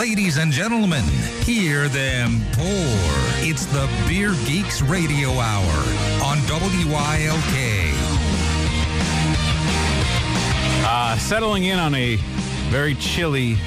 Ladies and gentlemen, hear them pour. It's the Beer Geeks Radio Hour on WYLK. Uh, settling in on a very chilly,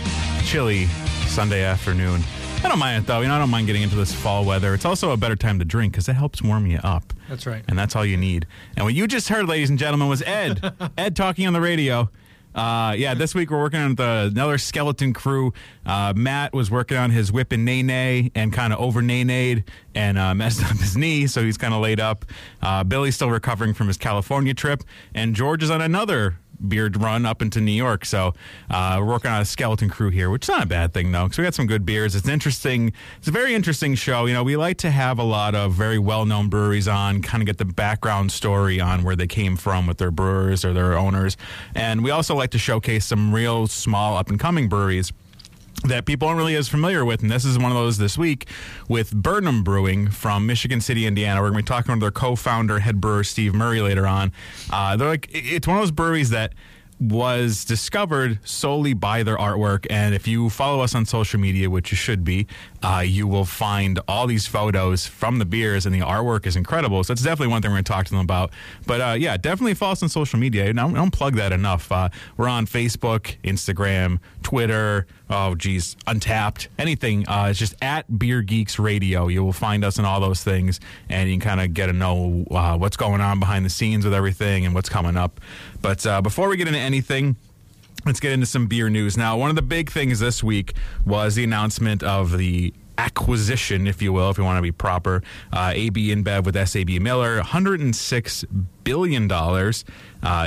chilly Sunday afternoon. I don't mind it though. You know, I don't mind getting into this fall weather. It's also a better time to drink because it helps warm you up. That's right. And that's all you need. And what you just heard, ladies and gentlemen, was Ed. Ed talking on the radio. Uh, yeah, this week we're working on the, another skeleton crew. Uh, Matt was working on his whip and nay nay and kind of over nay nayed and uh, messed up his knee, so he's kind of laid up. Uh, Billy's still recovering from his California trip, and George is on another beard run up into New York. So uh, we're working on a skeleton crew here, which is not a bad thing though, because we got some good beers. It's interesting. It's a very interesting show. You know, we like to have a lot of very well-known breweries on, kind of get the background story on where they came from with their brewers or their owners, and we also like to showcase some real small up-and-coming breweries that people aren't really as familiar with, and this is one of those this week with Burn 'Em Brewing from Michigan City, Indiana. We're going to be talking to their co-founder, head brewer Steve Murray later on. Uh, they're like it's one of those breweries that was discovered solely by their artwork. And if you follow us on social media, which you should be, uh, you will find all these photos from the beers, and the artwork is incredible. So that's definitely one thing we're going to talk to them about. But uh, yeah, definitely follow us on social media. I don't, I don't plug that enough. Uh, we're on Facebook, Instagram, Twitter. Oh, geez, Untappd, anything. Uh, it's just at Beer Geeks Radio. You will find us in all those things, and you can kind of get to know uh, what's going on behind the scenes with everything and what's coming up. But uh, before we get into anything, let's get into some beer news. Now, one of the big things this week was the announcement of the acquisition, if you will, if you want to be proper. Uh, AB InBev with SAB Miller, $106 billion. Uh,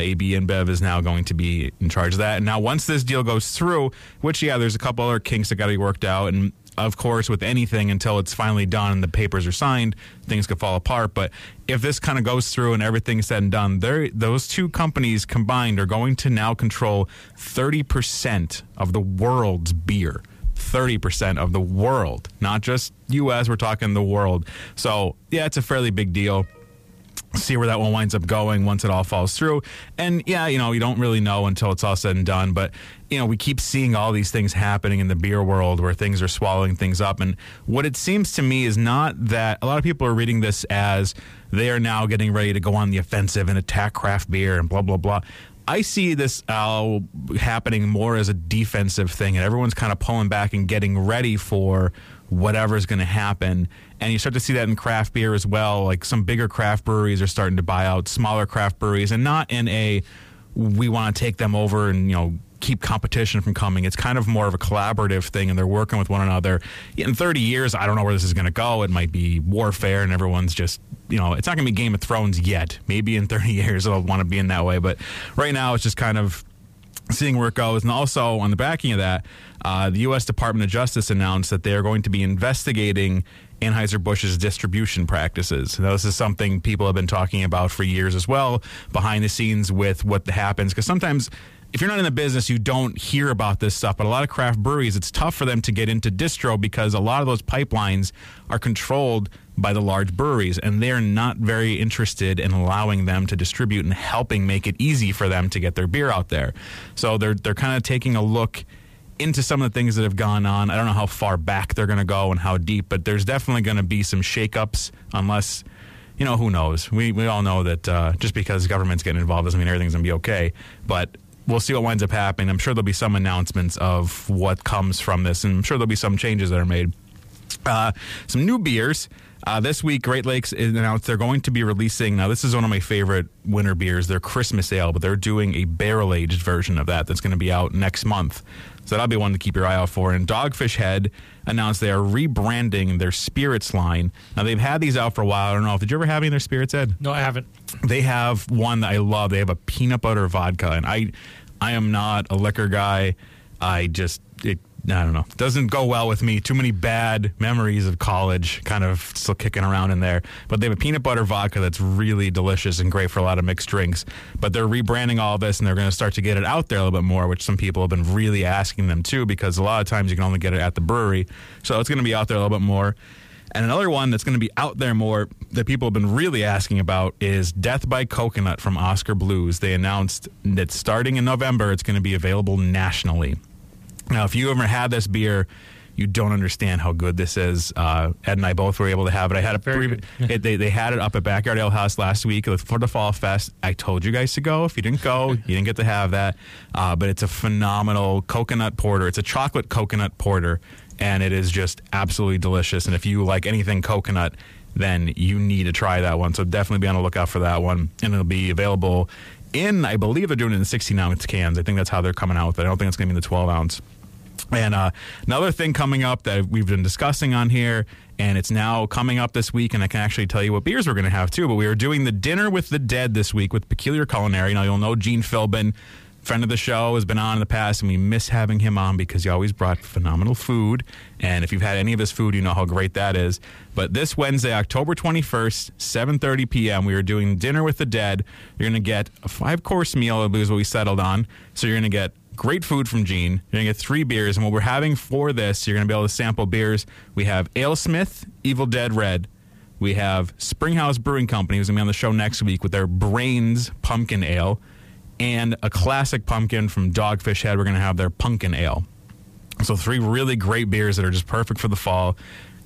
AB InBev is now going to be in charge of that. And now, once this deal goes through, which, yeah, there's a couple other kinks that got to be worked out. And of course, with anything until it's finally done and the papers are signed, things could fall apart. But if this kind of goes through and everything's said and done, those two companies combined are going to now control 30% of the world's beer. 30% of the world, not just US, we're talking the world. So, yeah, it's a fairly big deal see where that one winds up going once it all falls through. And yeah, you know, you don't really know until it's all said and done. But, you know, we keep seeing all these things happening in the beer world where things are swallowing things up. And what it seems to me is not that a lot of people are reading this as they are now getting ready to go on the offensive and attack craft beer and blah, blah, blah. I see this uh, happening more as a defensive thing, and everyone's kind of pulling back and getting ready for whatever's going to happen. And you start to see that in craft beer as well. Like some bigger craft breweries are starting to buy out smaller craft breweries, and not in a we want to take them over and you know keep competition from coming. It's kind of more of a collaborative thing, and they're working with one another. In 30 years, I don't know where this is going to go. It might be warfare, and everyone's just, you know, it's not going to be Game of Thrones yet. Maybe in 30 years, it'll want to be in that way. But right now, it's just kind of seeing where it goes. And also, on the backing of that, uh, the U.S. Department of Justice announced that they are going to be investigating Anheuser-Busch's distribution practices. Now, this is something people have been talking about for years as well, behind the scenes with what happens. Because sometimes if you're not in the business, you don't hear about this stuff. But a lot of craft breweries, it's tough for them to get into distro because a lot of those pipelines are controlled by the large breweries, and they're not very interested in allowing them to distribute and helping make it easy for them to get their beer out there. So they're they're kind of taking a look into some of the things that have gone on. I don't know how far back they're going to go and how deep, but there's definitely going to be some shakeups unless you know, who knows? We, we all know that uh, just because government's getting involved doesn't mean everything's going to be okay. But we'll see what winds up happening. I'm sure there'll be some announcements of what comes from this, and I'm sure there'll be some changes that are made. Uh, some new beers. Uh, this week, Great Lakes announced they're going to be releasing. Now, this is one of my favorite winter beers. They're Christmas Ale, but they're doing a barrel aged version of that that's going to be out next month. So that'll be one to keep your eye out for. And Dogfish Head announced they are rebranding their spirits line. Now, they've had these out for a while. I don't know. Did you ever have any of their spirits, Ed? No, I haven't. They have one that I love. They have a peanut butter vodka. And I, I am not a liquor guy. I just, it I don't know. Doesn't go well with me. Too many bad memories of college kind of still kicking around in there. But they have a peanut butter vodka that's really delicious and great for a lot of mixed drinks. But they're rebranding all this and they're going to start to get it out there a little bit more, which some people have been really asking them to because a lot of times you can only get it at the brewery. So it's going to be out there a little bit more. And another one that's going to be out there more that people have been really asking about is Death by Coconut from Oskar Blues. They announced that starting in November, it's going to be available nationally. Now, if you ever had this beer, you don't understand how good this is. Uh, Ed and I both were able to have it. I had a pre- it, they, they had it up at Backyard Ale House last week for the Fall Fest. I told you guys to go. If you didn't go, you didn't get to have that. Uh, but it's a phenomenal coconut porter. It's a chocolate coconut porter, and it is just absolutely delicious. And if you like anything coconut, then you need to try that one. So definitely be on the lookout for that one, and it'll be available in. I believe they're doing it in 16 ounce cans. I think that's how they're coming out with it. I don't think it's going to be in the 12 ounce. And uh, another thing coming up that we've been discussing on here, and it's now coming up this week, and I can actually tell you what beers we're going to have too. But we are doing the Dinner with the Dead this week with Peculiar Culinary. Now, you'll know Gene Philbin, friend of the show, has been on in the past, and we miss having him on because he always brought phenomenal food. And if you've had any of his food, you know how great that is. But this Wednesday, October 21st, 7.30 p.m., we are doing Dinner with the Dead. You're going to get a five-course meal, I believe is what we settled on. So you're going to get great food from Gene. You're going to get three beers. And what we're having for this, you're going to be able to sample beers. We have Alesmith Evil Dead Red. We have Springhouse Brewing Company, who's going to be on the show next week with their Brains Pumpkin Ale. And a classic pumpkin from Dogfish Head. We're going to have their Pumpkin Ale. So three really great beers that are just perfect for the fall.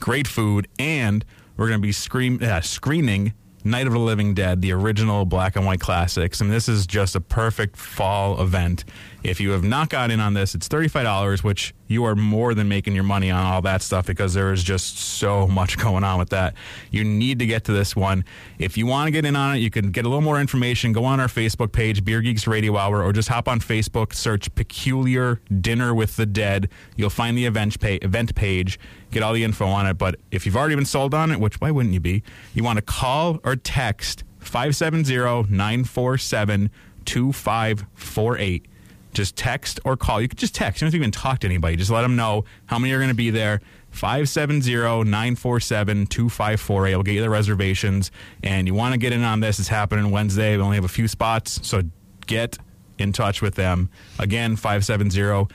Great food, and we're going to be scream, uh, screening Night of the Living Dead, the original black and white classics. And this is just a perfect fall event. If you have not got in on this, it's $35, which you are more than making your money on all that stuff because there is just so much going on with that. You need to get to this one. If you want to get in on it, you can get a little more information. Go on our Facebook page, Beer Geeks Radio Hour, or just hop on Facebook, search Peculiar Dinner with the Dead. You'll find the event, pa- event page, get all the info on it. But if you've already been sold on it, which why wouldn't you be, you want to call or text 570 947 2548 just text or call. You could just text. You don't have to even talk to anybody. Just let them know how many are going to be there. 570-947-2548. We'll get you the reservations. And you want to get in on this. It's happening Wednesday. We only have a few spots. So get in touch with them. Again, 570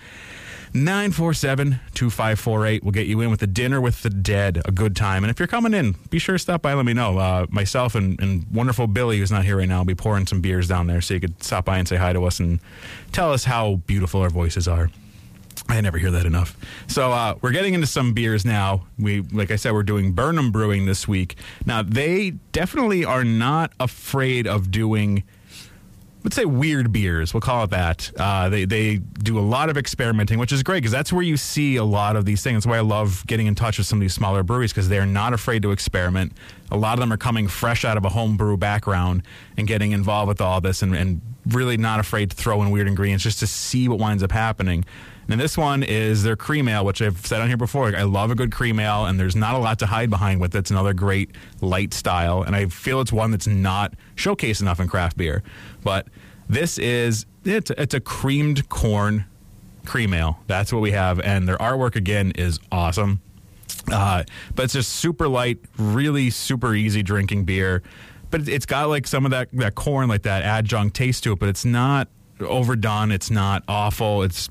947 2548 will get you in with a dinner with the dead, a good time. And if you're coming in, be sure to stop by. Let me know. Uh, myself and, and wonderful Billy, who's not here right now, will be pouring some beers down there so you could stop by and say hi to us and tell us how beautiful our voices are. I never hear that enough. So uh, we're getting into some beers now. We, like I said, we're doing Burn 'Em Brewing this week. Now they definitely are not afraid of doing let's say weird beers. We'll call it that. Uh, they they do a lot of experimenting, which is great because that's where you see a lot of these things. That's why I love getting in touch with some of these smaller breweries because they're not afraid to experiment. A lot of them are coming fresh out of a homebrew background and getting involved with all this and, and really not afraid to throw in weird ingredients just to see what winds up happening. And this one is their cream ale, which I've said on here before. I love a good cream ale, and there's not a lot to hide behind with it. It's another great light style, and I feel it's one that's not showcased enough in craft beer. But this is it's it's a creamed corn cream ale. That's what we have, and their artwork again is awesome. Uh, but it's just super light, really super easy drinking beer. But it- it's got like some of that that corn, like that adjunct taste to it. But it's not overdone. It's not awful. It's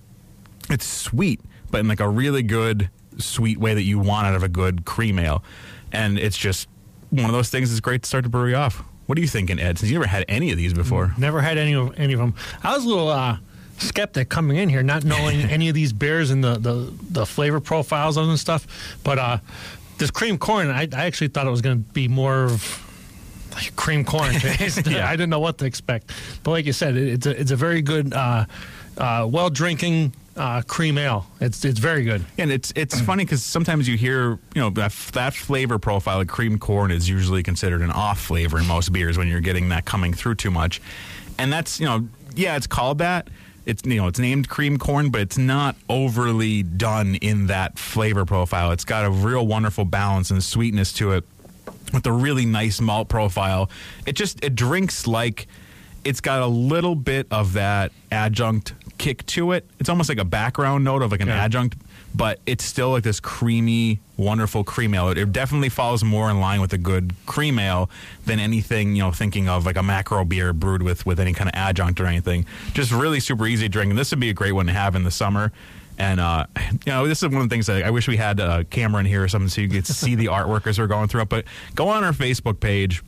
it's sweet, but in like a really good sweet way that you want out of a good cream ale. And it's just one of those things that's great to start the brewery off. What are you thinking, Ed? Since you never had any of these before. Never had any of any of them. I was a little uh, skeptic coming in here, not knowing any of these beers and the, the, the flavor profiles of them and stuff. But uh, this cream corn, I, I actually thought it was going to be more of like cream corn taste. Yeah. I didn't know what to expect. But like you said, it, it's a it's a very good, uh, uh, well drinking uh, cream ale. It's it's very good. And it's it's funny because sometimes you hear you know that that flavor profile of cream corn is usually considered an off flavor in most beers when you're getting that coming through too much, and that's you know yeah it's called that it's you know it's named cream corn but it's not overly done in that flavor profile. It's got a real wonderful balance and sweetness to it with a really nice malt profile. It just it drinks like it's got a little bit of that adjunct kick to it. It's almost like a background note of like an Yeah. adjunct, but it's still like this creamy, wonderful cream ale. It, it definitely falls more in line with a good cream ale than anything, you know, thinking of like a macro beer brewed with with any kind of adjunct or anything. Just really super easy drink. And this would be a great one to have in the summer. And uh, you know, this is one of the things that I wish we had a camera in here or something so you could see the artwork as we're going through it. But go on our Facebook page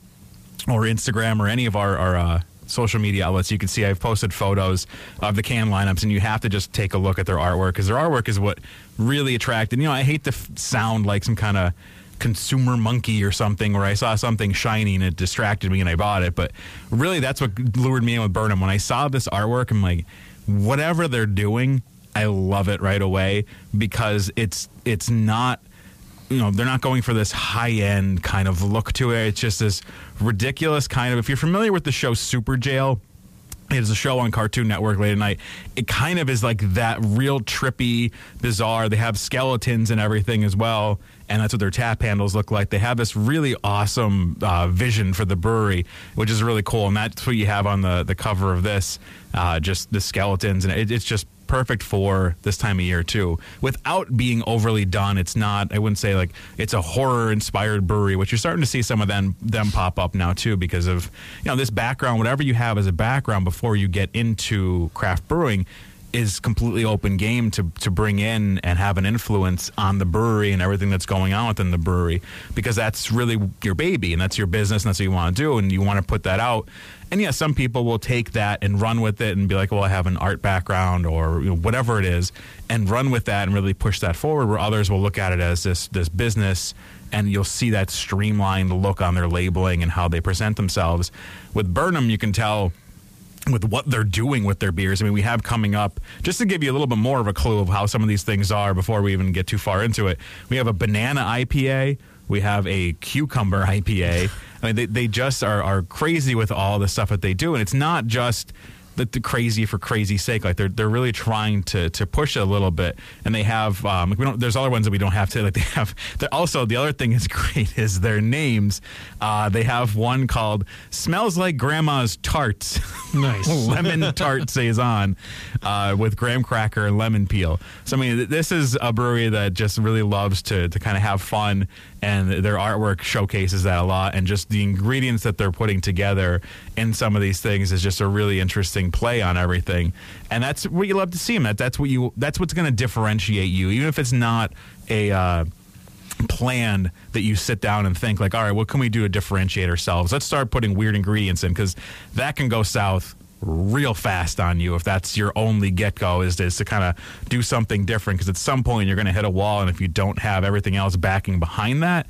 or Instagram or any of our, our uh, social media outlets, you can see I've posted photos of the can lineups, and you have to just take a look at their artwork because their artwork is what really attracted. You know, I hate to f- sound like some kind of consumer monkey or something where I saw something shiny and it distracted me and I bought it. But really, that's what lured me in with Burn 'Em. When I saw this artwork, I'm like, whatever they're doing, I love it right away because it's it's not you know they're not going for this high end kind of look to it. It's just this ridiculous kind of. If you're familiar with the show Superjail. It is a show on Cartoon Network late at night. It kind of is like that real trippy, bizarre. They have skeletons and everything as well, and that's what their tap handles look like. They have this really awesome uh, vision for the brewery, which is really cool, and that's what you have on the the cover of this. Uh, just the skeletons, and it, it's just perfect for this time of year too. Without being overly done it's not i wouldn't say like it's a horror inspired brewery which you're starting to see some of them them pop up now too because of you know this background whatever you have as a background before you get into craft brewing is completely open game to to bring in and have an influence on the brewery and everything that's going on within the brewery because that's really your baby and that's your business and that's what you want to do and you want to put that out and yeah, some people will take that and run with it and be like, well, I have an art background or you know, whatever it is, and run with that and really push that forward. Where others will look at it as this this business, and you'll see that streamlined look on their labeling and how they present themselves. With Burn 'Em, you can tell with what they're doing with their beers. I mean, we have coming up, just to give you a little bit more of a clue of how some of these things are before we even get too far into it, we have a banana IPA, we have a cucumber IPA. I mean, they, they just are, are crazy with all the stuff that they do. And it's not just the, the crazy for crazy sake. Like they're they're really trying to to push it a little bit, and they have um, we don't. There's other ones that we don't have to. Like they have. Also, the other thing is great is their names. Uh, they have one called "Smells Like Grandma's Tarts." Nice. lemon tart saison uh, with graham cracker and lemon peel. So I mean, this is a brewery that just really loves to to kind of have fun, and their artwork showcases that a lot. And just the ingredients that they're putting together in some of these things is just a really interesting play on everything. And that's what you love to see them. That that's what you that's what's going to differentiate you, even if it's not a. Uh, plan that you sit down and think like all right what can we do to differentiate ourselves let's start putting weird ingredients in because that can go south real fast on you if that's your only get-go is, is to kind of do something different because at some point you're going to hit a wall and if you don't have everything else backing behind that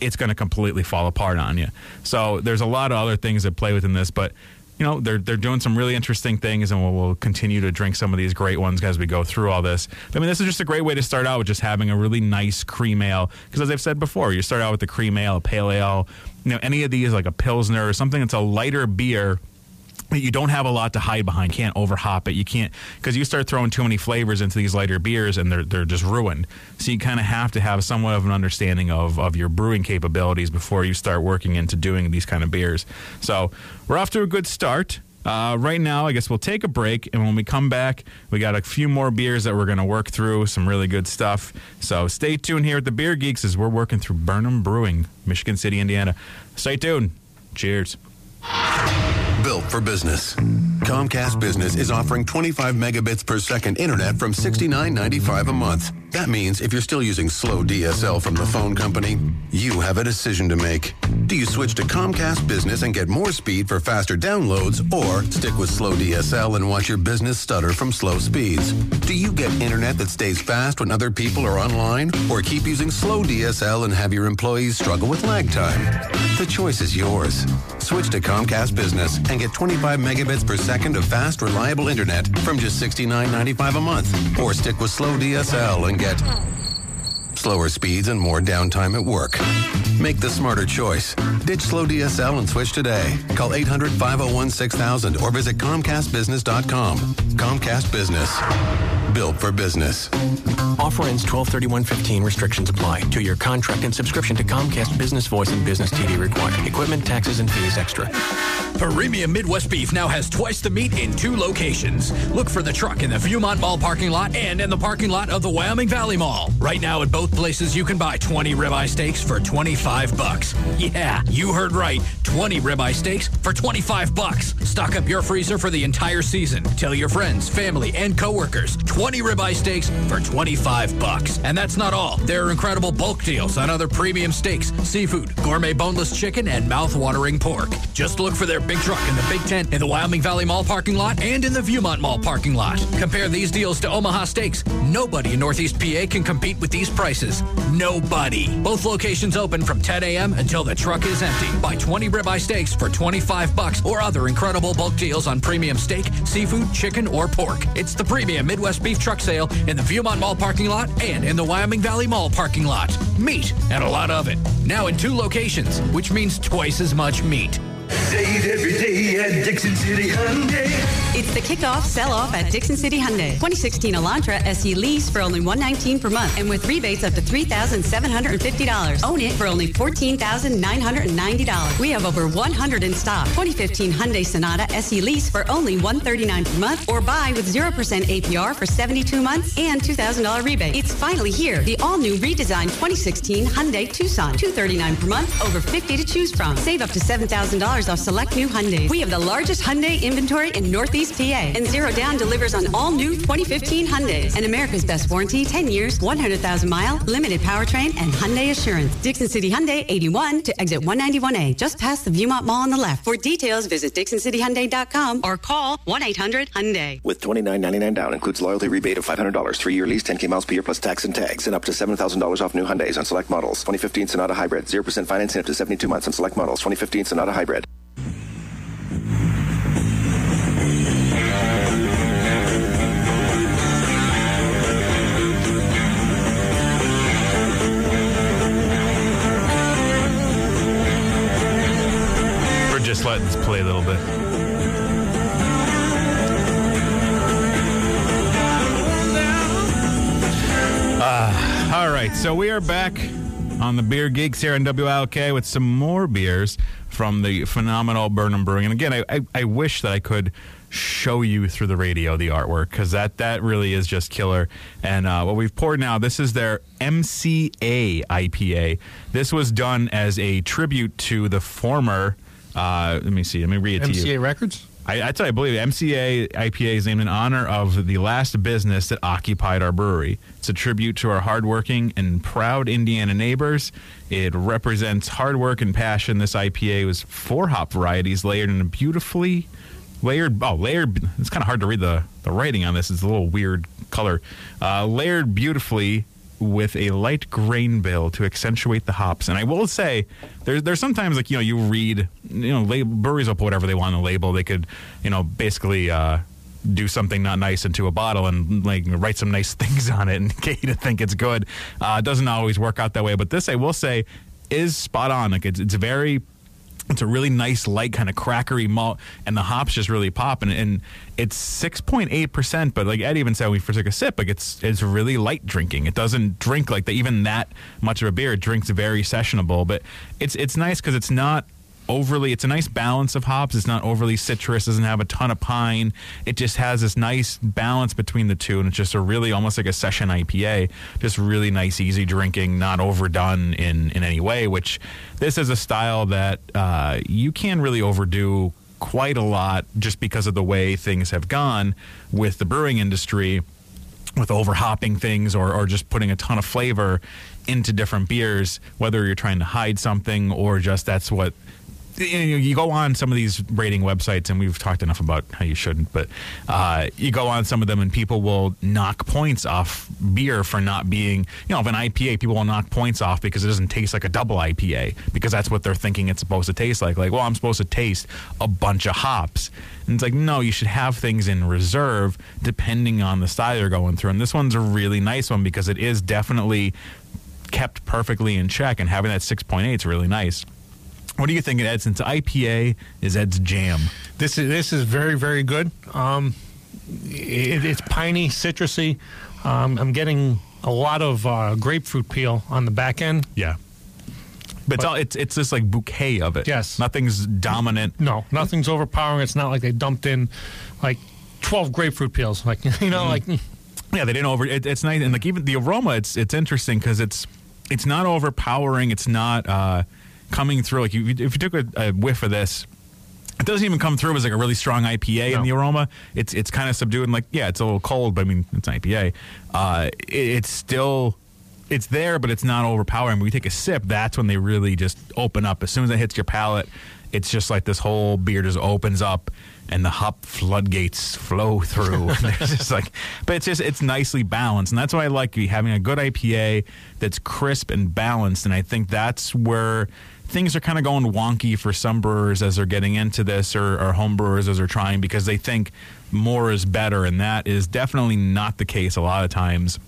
it's going to completely fall apart on you so there's a lot of other things that play within this but you know they're they're doing some really interesting things, and we'll, we'll continue to drink some of these great ones as we go through all this. I mean, this is just a great way to start out with just having a really nice cream ale. Because as I've said before, you start out with the cream ale, a pale ale, you know, any of these like a pilsner or something that's a lighter beer you don't have a lot to hide behind. Can't overhop it. You can't because you start throwing too many flavors into these lighter beers and they're they're just ruined. So you kind of have to have somewhat of an understanding of of your brewing capabilities before you start working into doing these kind of beers. So we're off to a good start. Uh, right now, I guess we'll take a break, and when we come back, we got a few more beers that we're going to work through, some really good stuff. So stay tuned here at the Beer Geeks as we're working through Burn 'Em Brewing, Michigan City, Indiana. Stay tuned. Cheers. Built for business. Comcast Business is offering 25 megabits per second internet from $69.95 a month. That means if you're still using slow DSL from the phone company, you have a decision to make. Do you switch to Comcast Business and get more speed for faster downloads, or stick with slow DSL and watch your business stutter from slow speeds? Do you get internet that stays fast when other people are online, or keep using slow DSL and have your employees struggle with lag time? The choice is yours. Switch to Comcast Business and get 25 megabits per second of fast, reliable internet from just $69.95 a month, or stick with slow DSL and get slower speeds and more downtime at work. Make the smarter choice. Ditch slow DSL and switch today. Call 800 501 6000 or visit ComcastBusiness.com. Comcast Business. Built for business. Offer ends 1231.15. Restrictions apply. Two-year contract and subscription to Comcast Business Voice and Business TV required. Equipment, taxes, and fees extra. Premium Midwest Beef now has twice the meat in two locations. Look for the truck in the Viewmont Mall parking lot and in the parking lot of the Wyoming Valley Mall. Right now at both places you can buy 20 ribeye steaks for 25 bucks. Yeah, you heard right. 20 ribeye steaks for 25 bucks. Stock up your freezer for the entire season. Tell your friends, family, and coworkers. 20 ribeye steaks for 25 bucks. And that's not all. There are incredible bulk deals on other premium steaks, seafood, gourmet boneless chicken, and mouth-watering pork. Just look for their big truck in the Big Tent in the Wyoming Valley Mall parking lot and in the Viewmont Mall parking lot. Compare these deals to Omaha Steaks. Nobody in Northeast PA can compete with these prices. Nobody. Both locations open from 10 a.m. until the truck is empty. Buy 20 ribeye steaks for 25 bucks or other incredible bulk deals on premium steak, seafood, chicken, or pork. It's the premium Midwest Beef Truck Sale in the Viewmont Mall parking lot and in the Wyoming Valley Mall parking lot. Meat and a lot of it. Now in two locations, which means twice as much meat. Save every day at Dickson City Hyundai. It's the kickoff sell-off at Dickson City Hyundai. 2016 Elantra SE lease for only 119 per month and with rebates up to $3,750. Own it for only $14,990. We have over 100 in stock. 2015 Hyundai Sonata SE lease for only 139 per month or buy with 0% APR for 72 months and $2,000 rebate. It's finally here. The all-new redesigned 2016 Hyundai Tucson. 239 per month, over 50 to choose from. Save up to $7,000 off select new Hyundais. We have the largest Hyundai inventory in Northeast PA, and Zero Down delivers on all new 2015 Hyundais. And America's best warranty, 10 years, 100,000 mile, limited powertrain, and Hyundai Assurance. Dickson City Hyundai, 81 to exit 191A, just past the Viewmont Mall on the left. For details, visit DicksonCityHyundai.com or call 1-800-HYUNDAI. With twenty nine ninety nine down, includes loyalty rebate of five hundred dollars, three year lease, ten k miles per year plus tax and tags, and up to seven thousand dollars off new Hyundai's on select models. Twenty fifteen Sonata Hybrid, zero percent financing up to seventy two months on select models. Twenty fifteen Sonata Hybrid. Little bit. Uh, all right, so we are back on the Beer Geeks here in WLK with some more beers from the phenomenal Burn 'Em Brewing. And again, I, I, I wish that I could show you through the radio the artwork because that, that really is just killer. And uh, what we've poured now, this is their MCA IPA. This was done as a tribute to the former. Uh, let me see. Let me read it to you. MCA Records? I, I tell you, I believe it. MCA IPA is named in honor of the last business that occupied our brewery. It's a tribute to our hardworking and proud Indiana neighbors. It represents hard work and passion. This IPA was four hop varieties layered in a beautifully layered. Oh, layered. It's kind of hard to read the the writing on this. It's a little weird color. Uh, layered beautifully with a light grain bill to accentuate the hops. And I will say, there's there's sometimes like you know you read you know lab- breweries will put whatever they want on the label. They could you know basically. Uh, do something not nice into a bottle and like write some nice things on it and get you to think it's good. Uh, it doesn't always work out that way, but this I will say is spot on. Like it's it's very it's a really nice light kind of crackery malt and the hops just really pop and, and it's 6.8% but like ed even said when we first took a sip like it's it's really light drinking. It doesn't drink like the, even that much of a beer. It drinks very sessionable but it's it's nice because it's not overly it's a nice balance of hops. It's not overly citrus doesn't have a ton of pine. It just has this nice balance between the two and it's just a really almost like a session ipa just really nice easy drinking not overdone in in any way which this is a style that uh, you can really overdo quite a lot just because of the way things have gone with the brewing industry with overhopping things or, or just putting a ton of flavor into different beers, whether you're trying to hide something or just that's what you, know, you go on some of these rating websites, and we've talked enough about how you shouldn't, but uh, you go on some of them, and people will knock points off beer for not being, you know, of an IPA, people will knock points off because it doesn't taste like a double IPA because that's what they're thinking it's supposed to taste like. Like, well, I'm supposed to taste a bunch of hops. And it's like, no, you should have things in reserve depending on the style you're going through. And this one's a really nice one because it is definitely kept perfectly in check, and having that 6.8 is really nice. What do you think, Ed? Since IPA is Ed's jam, This is this is very very good. Um, it, it's piney, citrusy. Um, I'm getting a lot of uh, grapefruit peel on the back end. yeah. But, it's all it's it's this like bouquet of it. Yes. nothing's dominant. No, nothing's overpowering. It's not like they dumped in like 12 grapefruit peels. Like you know, like Yeah, they didn't over. It, it's nice and like even the aroma. It's it's interesting because it's it's not overpowering. It's not uh, coming through. Like you, if you took a, a whiff of this, it doesn't even come through as like a really strong IPA in the aroma. It's it's kind of subdued and like yeah, it's a little cold, but I mean it's an IPA. Uh, it, it's still it's there, but it's not overpowering. When you take a sip, that's when they really just open up. As soon as it hits your palate, it's just like this whole beer just opens up and the hop floodgates flow through. And it's just like, but it's just it's nicely balanced, and that's why I like having a good IPA that's crisp and balanced. And I think that's where things are kind of going wonky for some brewers as they're getting into this, or, or home brewers as they're trying because they think more is better, and that is definitely not the case a lot of times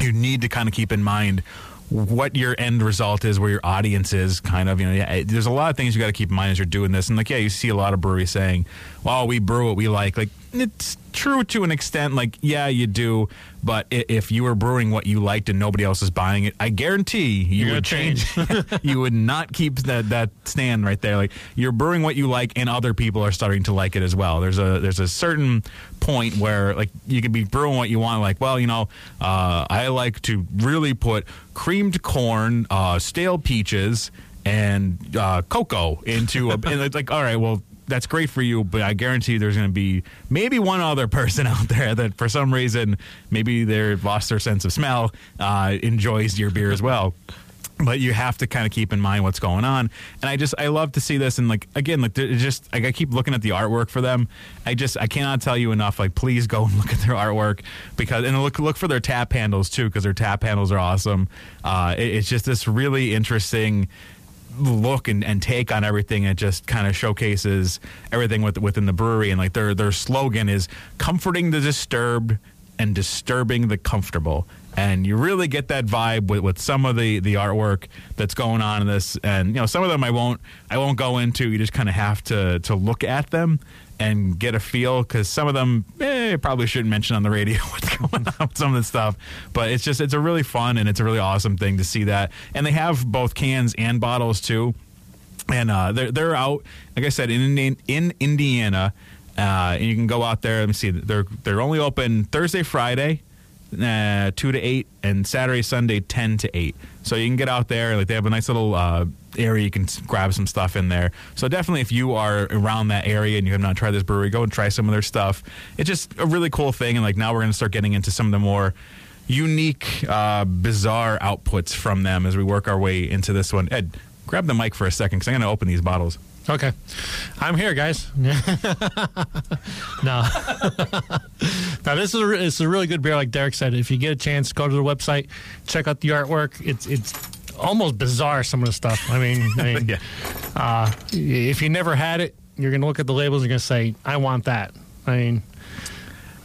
you need to kind of keep in mind what your end result is, where your audience is, kind of. You know, yeah, there's a lot of things you got to keep in mind as you're doing this. And like, yeah, you see a lot of breweries saying, "Well, we brew what we like." Like, it's true to an extent. Like, yeah, you do. But if you were brewing what you liked and nobody else is buying it, I guarantee you You're would change. you would not keep that that stand right there. Like, you're brewing what you like, and other people are starting to like it as well. There's a there's a certain point where like you could be brewing what you want. Like, well, you know, uh, I like to really put creamed corn, uh, stale peaches, and uh, cocoa into a. and it's like, all right, well. That's great for you, but I guarantee there's going to be maybe one other person out there that, for some reason, maybe they've lost their sense of smell, uh, enjoys your beer as well. But you have to kind of keep in mind what's going on. And i just i love to see this and like again like just like i keep looking at the artwork for them. I just i cannot tell you enough like please go and look at their artwork because and look look for their tap handles too because their tap handles are awesome. Uh it- it's just this really interesting look and, and take on everything. It just kind of showcases everything with, within the brewery. And like their their slogan is comforting the disturbed and disturbing the comfortable. And you really get that vibe with, with some of the, the artwork that's going on in this. And you know, some of them I won't I won't go into. You just kind of have to to look at them and get a feel because some of them eh, probably shouldn't mention on the radio what's going on with some of this stuff. But it's just it's a really fun and it's a really awesome thing to see that. And they have both cans and bottles too and uh, they're they're out like I said in in, in Indiana, uh, and you can go out there. Let me see, they're they're only open Thursday, Friday, uh, two to eight, and Saturday, Sunday, ten to eight. So you can get out there. Like they have a nice little uh, area you can grab some stuff in there. So definitely, if you are around that area and you have not tried this brewery, go and try some of their stuff. It's just a really cool thing. And like now we're going to start getting into some of the more unique, uh, bizarre outputs from them as we work our way into this one. Ed, grab the mic for a second because I'm going to open these bottles. Okay, I'm here, guys. no, now this is a, it's a really good beer. Like Derek said, if you get a chance, go to the website, check out the artwork. It's it's almost bizarre some of the stuff. I mean, I mean Yeah. uh, if you never had it, you're gonna look at the labels and you're gonna say, "I want that." I mean,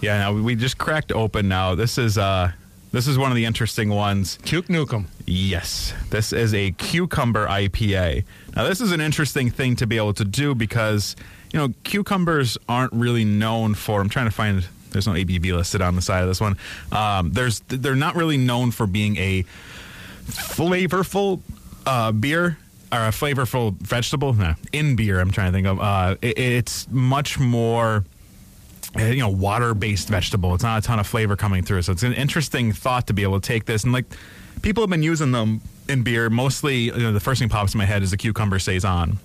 Yeah, now we just cracked open now. This is uh this is one of the interesting ones. Cuke Nukem. Yes, this is a cucumber IPA. Now, this is an interesting thing to be able to do because, you know, cucumbers aren't really known for. I'm trying to find. There's no ABV listed on the side of this one. Um, there's they're not really known for being a flavorful uh, beer or a flavorful vegetable. No, in beer, I'm trying to think of. Uh, it, it's much more Uh, you know water based vegetable. It's not a ton of flavor coming through. So it's an interesting thought to be able to take this. And like people have been using them in beer. Mostly you know, the first thing pops in my head is the cucumber saison.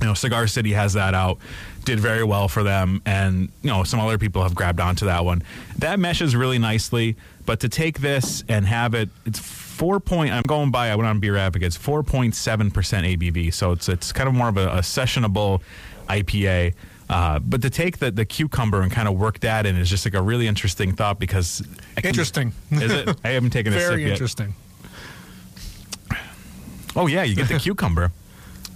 You know cigar city has that out did very well for them and you know some other people have grabbed onto that one. That meshes really nicely but to take this and have it it's four point i'm going by i went on beer advocates 4.7% abv so it's it's kind of more of a, a sessionable ipa uh, but to take the, the cucumber and kind of work that in is just like a really interesting thought because can- Interesting. is it i haven't taken a sip Very yet interesting. Oh yeah, you get the cucumber.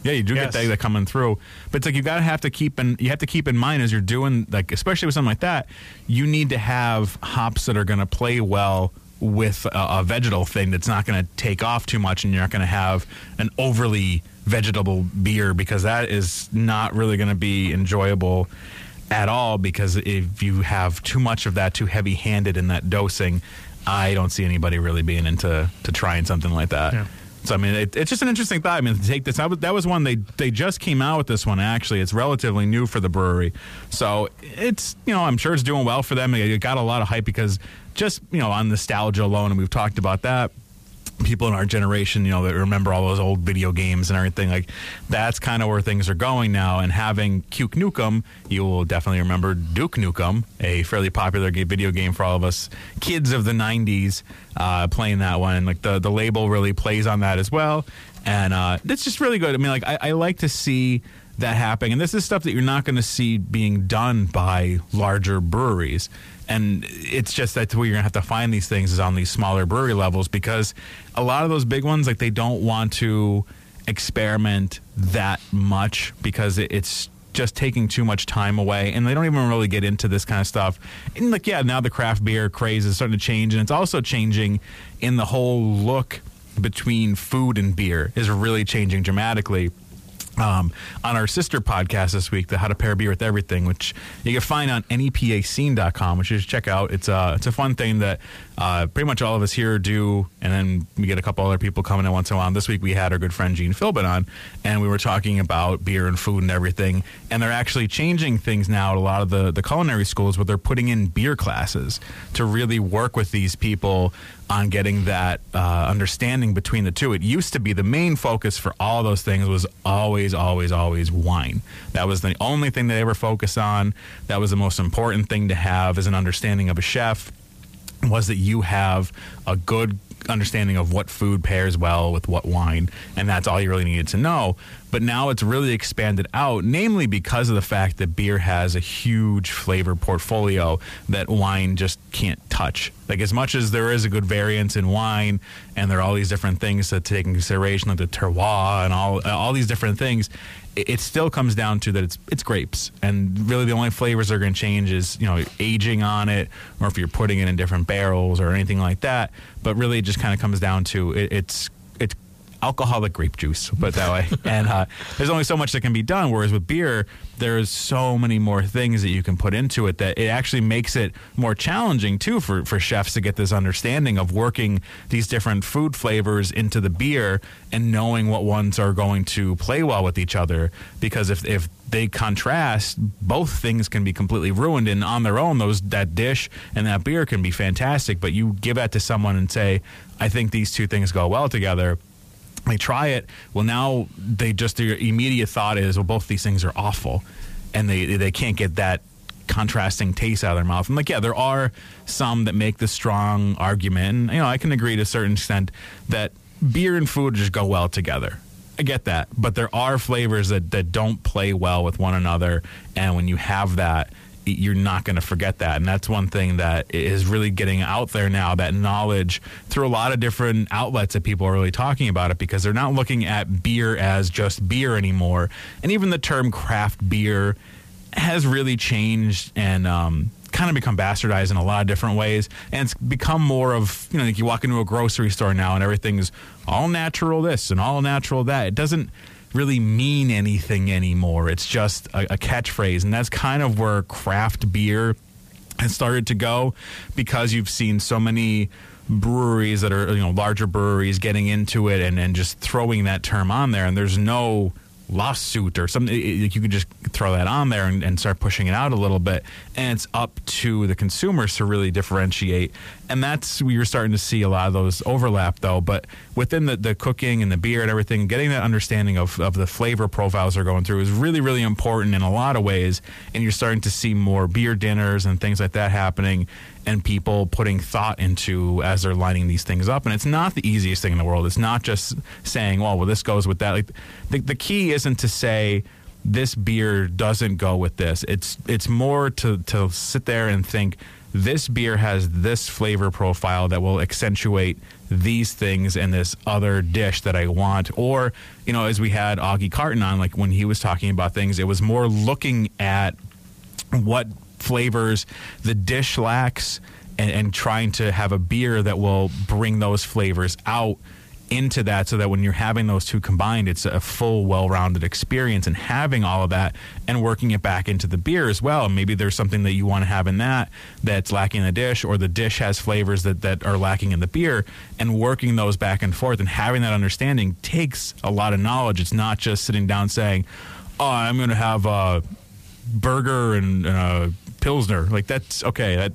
Yeah, you do Yes. get that, that coming through, but it's like you gotta have to keep in you have to keep in mind as you're doing like especially with something like that, you need to have hops that are gonna play well with a, a vegetal thing that's not gonna take off too much, and you're not gonna have an overly vegetable beer because that is not really gonna be enjoyable at all. Because if you have too much of that, too heavy handed in that dosing, I don't see anybody really being into to trying something like that. Yeah. So I mean, it, it's just an interesting thought. I mean, to take this, that was, that was one they they just came out with this one. Actually, it's relatively new for the brewery, so it's you know I'm sure it's doing well for them. It got a lot of hype because just you know on nostalgia alone, and we've talked about that. People in our generation, you know, that remember all those old video games and everything. Like that's kind of where things are going now. And having Duke Nukem, you will definitely remember Duke Nukem, a fairly popular video game for all of us kids of the '90s, uh, playing that one. And like the the label really plays on that as well, and uh, it's just really good. I mean, like I, I like to see that happening. And this is stuff that you're not going to see being done by larger breweries. And it's just that's where you're going to have to find these things is on these smaller brewery levels because a lot of those big ones, like they don't want to experiment that much because it's just taking too much time away and they don't even really get into this kind of stuff. And like, yeah, now the craft beer craze is starting to change and it's also changing in the whole look between food and beer is really changing dramatically um, on our sister podcast this week, the How to Pair Beer with Everything, which you can find on nepascene.com, which you should check out. It's a, it's a fun thing that uh, pretty much all of us here do, and then we get a couple other people coming in once in a while. This week we had our good friend Gene Philbin on, and we were talking about beer and food and everything, and they're actually changing things now at a lot of the, the culinary schools where they're putting in beer classes to really work with these people on getting that uh, understanding between the two. It used to be the main focus for all those things was always, always, always wine. That was the only thing they ever focused on. That was the most important thing to have as an understanding of a chef was that you have a good understanding of what food pairs well with what wine, and that's all you really needed to know. But now it's really expanded out, namely because of the fact that beer has a huge flavor portfolio that wine just can't touch. Like as much as there is a good variance in wine, and there are all these different things to take in consideration, like the terroir and all all these different things, it still comes down to that it's it's grapes, and really the only flavors that are going to change is you know aging on it, or if you're putting it in different barrels or anything like that. But really, it just kind of comes down to it, it's it's alcoholic grape juice, put it that way. and uh, there's only so much that can be done. Whereas with beer, there's so many more things that you can put into it that it actually makes it more challenging too for, for chefs to get this understanding of working these different food flavors into the beer and knowing what ones are going to play well with each other. Because if if they contrast, both things can be completely ruined. And on their own, those that dish and that beer can be fantastic. But you give that to someone and say, "I think these two things go well together." They try it. Well, now they just their immediate thought is, well, both these things are awful, and they they can't get that contrasting taste out of their mouth. I'm like, yeah, there are some that make the strong argument. And, you know, I can agree to a certain extent that beer and food just go well together. I get that, but there are flavors that that don't play well with one another, and when you have that, you're not going to forget that. And that's one thing that is really getting out there now that knowledge through a lot of different outlets that people are really talking about it because they're not looking at beer as just beer anymore. And even the term craft beer has really changed and, um, kind of become bastardized in a lot of different ways and it's become more of you know like you walk into a grocery store now and everything's all natural this and all natural that it doesn't really mean anything anymore. It's just a, a catchphrase, and that's kind of where craft beer has started to go because you've seen so many breweries that are you know larger breweries getting into it and, and just throwing that term on there and there's no lawsuit or something you can just throw that on there and, and, start pushing it out a little bit. And it's up to the consumers to really differentiate. And that's we are starting to see a lot of those overlap though. But within the, the cooking and the beer and everything getting that understanding of, of the flavor profiles they're going through is really really important in a lot of ways. And you're starting to see more beer dinners and things like that happening and people putting thought into as they're lining these things up. And it's not the easiest thing in the world. It's not just saying, well, well, this goes with that. Like the, the key isn't to say this beer doesn't go with this. It's it's more to to sit there and think this beer has this flavor profile that will accentuate these things in this other dish that I want. Or, you know, as we had Augie Carton on, like when he was talking about things, it was more looking at what flavors the dish lacks and, and trying to have a beer that will bring those flavors out into that so that when you're having those two combined, it's a full, well rounded experience and having all of that and working it back into the beer as well. Maybe there's something that you want to have in that that's lacking in the dish, or the dish has flavors that, that are lacking in the beer, and working those back and forth and having that understanding takes a lot of knowledge. It's not just sitting down saying, Oh, I'm going to have a burger and uh, pilsner. Like that's okay. That